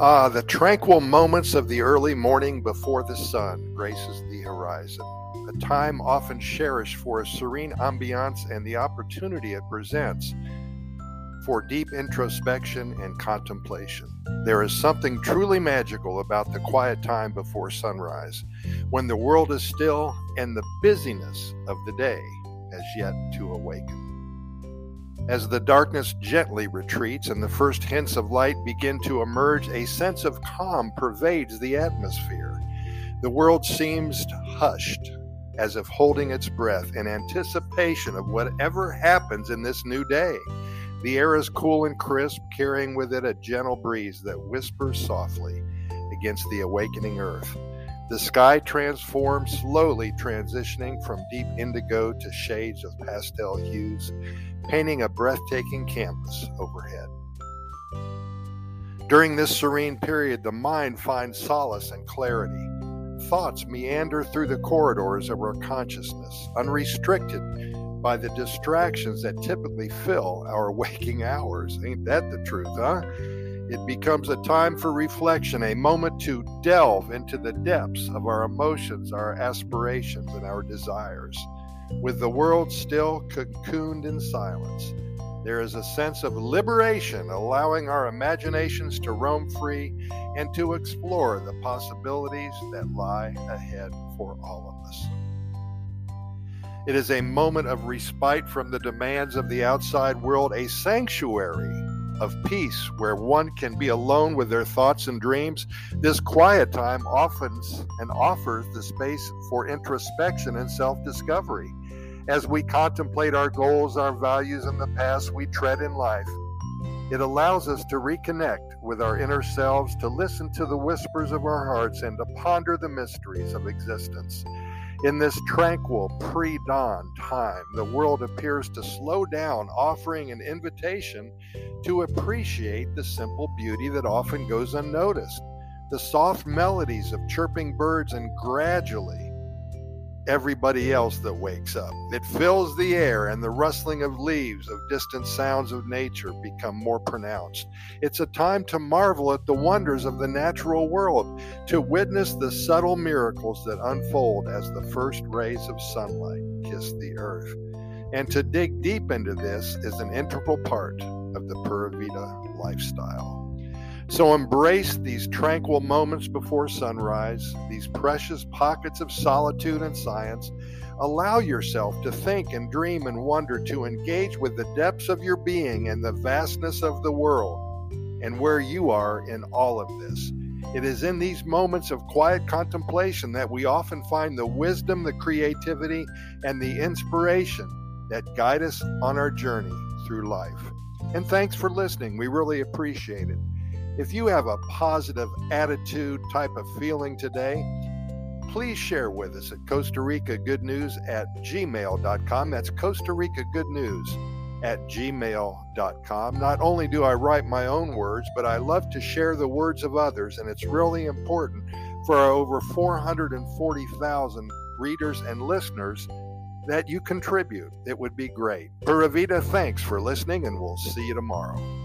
Ah, the tranquil moments of the early morning before the sun graces the horizon, a time often cherished for a serene ambiance and the opportunity it presents for deep introspection and contemplation. There is something truly magical about the quiet time before sunrise, when the world is still and the busyness of the day has yet to awaken. As the darkness gently retreats and the first hints of light begin to emerge, a sense of calm pervades the atmosphere. The world seems hushed, as if holding its breath in anticipation of whatever happens in this new day. The air is cool and crisp, carrying with it a gentle breeze that whispers softly against the awakening earth. The sky transforms, slowly transitioning from deep indigo to shades of pastel hues, painting a breathtaking canvas overhead. During this serene period, the mind finds solace and clarity. Thoughts meander through the corridors of our consciousness, unrestricted by the distractions that typically fill our waking hours. Ain't that the truth, huh? It becomes a time for reflection, a moment to delve into the depths of our emotions, our aspirations, and our desires. With the world still cocooned in silence, there is a sense of liberation, allowing our imaginations to roam free and to explore the possibilities that lie ahead for all of us. It is a moment of respite from the demands of the outside world, a sanctuary of peace where one can be alone with their thoughts and dreams. This quiet time often and offers the space for introspection and self discovery. As we contemplate our goals, our values, and the paths we tread in life, it allows us to reconnect with our inner selves, to listen to the whispers of our hearts, and to ponder the mysteries of existence. In this tranquil pre dawn time, the world appears to slow down, offering an invitation to appreciate the simple beauty that often goes unnoticed. The soft melodies of chirping birds, and gradually, everybody else that wakes up. It fills the air, and the rustling of leaves, of distant sounds of nature become more pronounced. It's a time to marvel at the wonders of the natural world, to witness the subtle miracles that unfold as the first rays of sunlight kiss the earth. And to dig deep into this is an integral part of the Pura Vida lifestyle. So embrace these tranquil moments before sunrise, these precious pockets of solitude and science. Allow yourself to think and dream and wonder, to engage with the depths of your being and the vastness of the world and where you are in all of this. It is in these moments of quiet contemplation that we often find the wisdom, the creativity, and the inspiration that guide us on our journey through life. And thanks for listening. We really appreciate it. If you have a positive attitude type of feeling today, please share with us at Costa Rica Good News at gmail.com. That's Costa Rica Good News at gmail.com. Not only do I write my own words, but I love to share the words of others, and it's really important for our over 440,000 readers and listeners that you contribute. It would be great. Pura Vida, thanks for listening, and we'll see you tomorrow.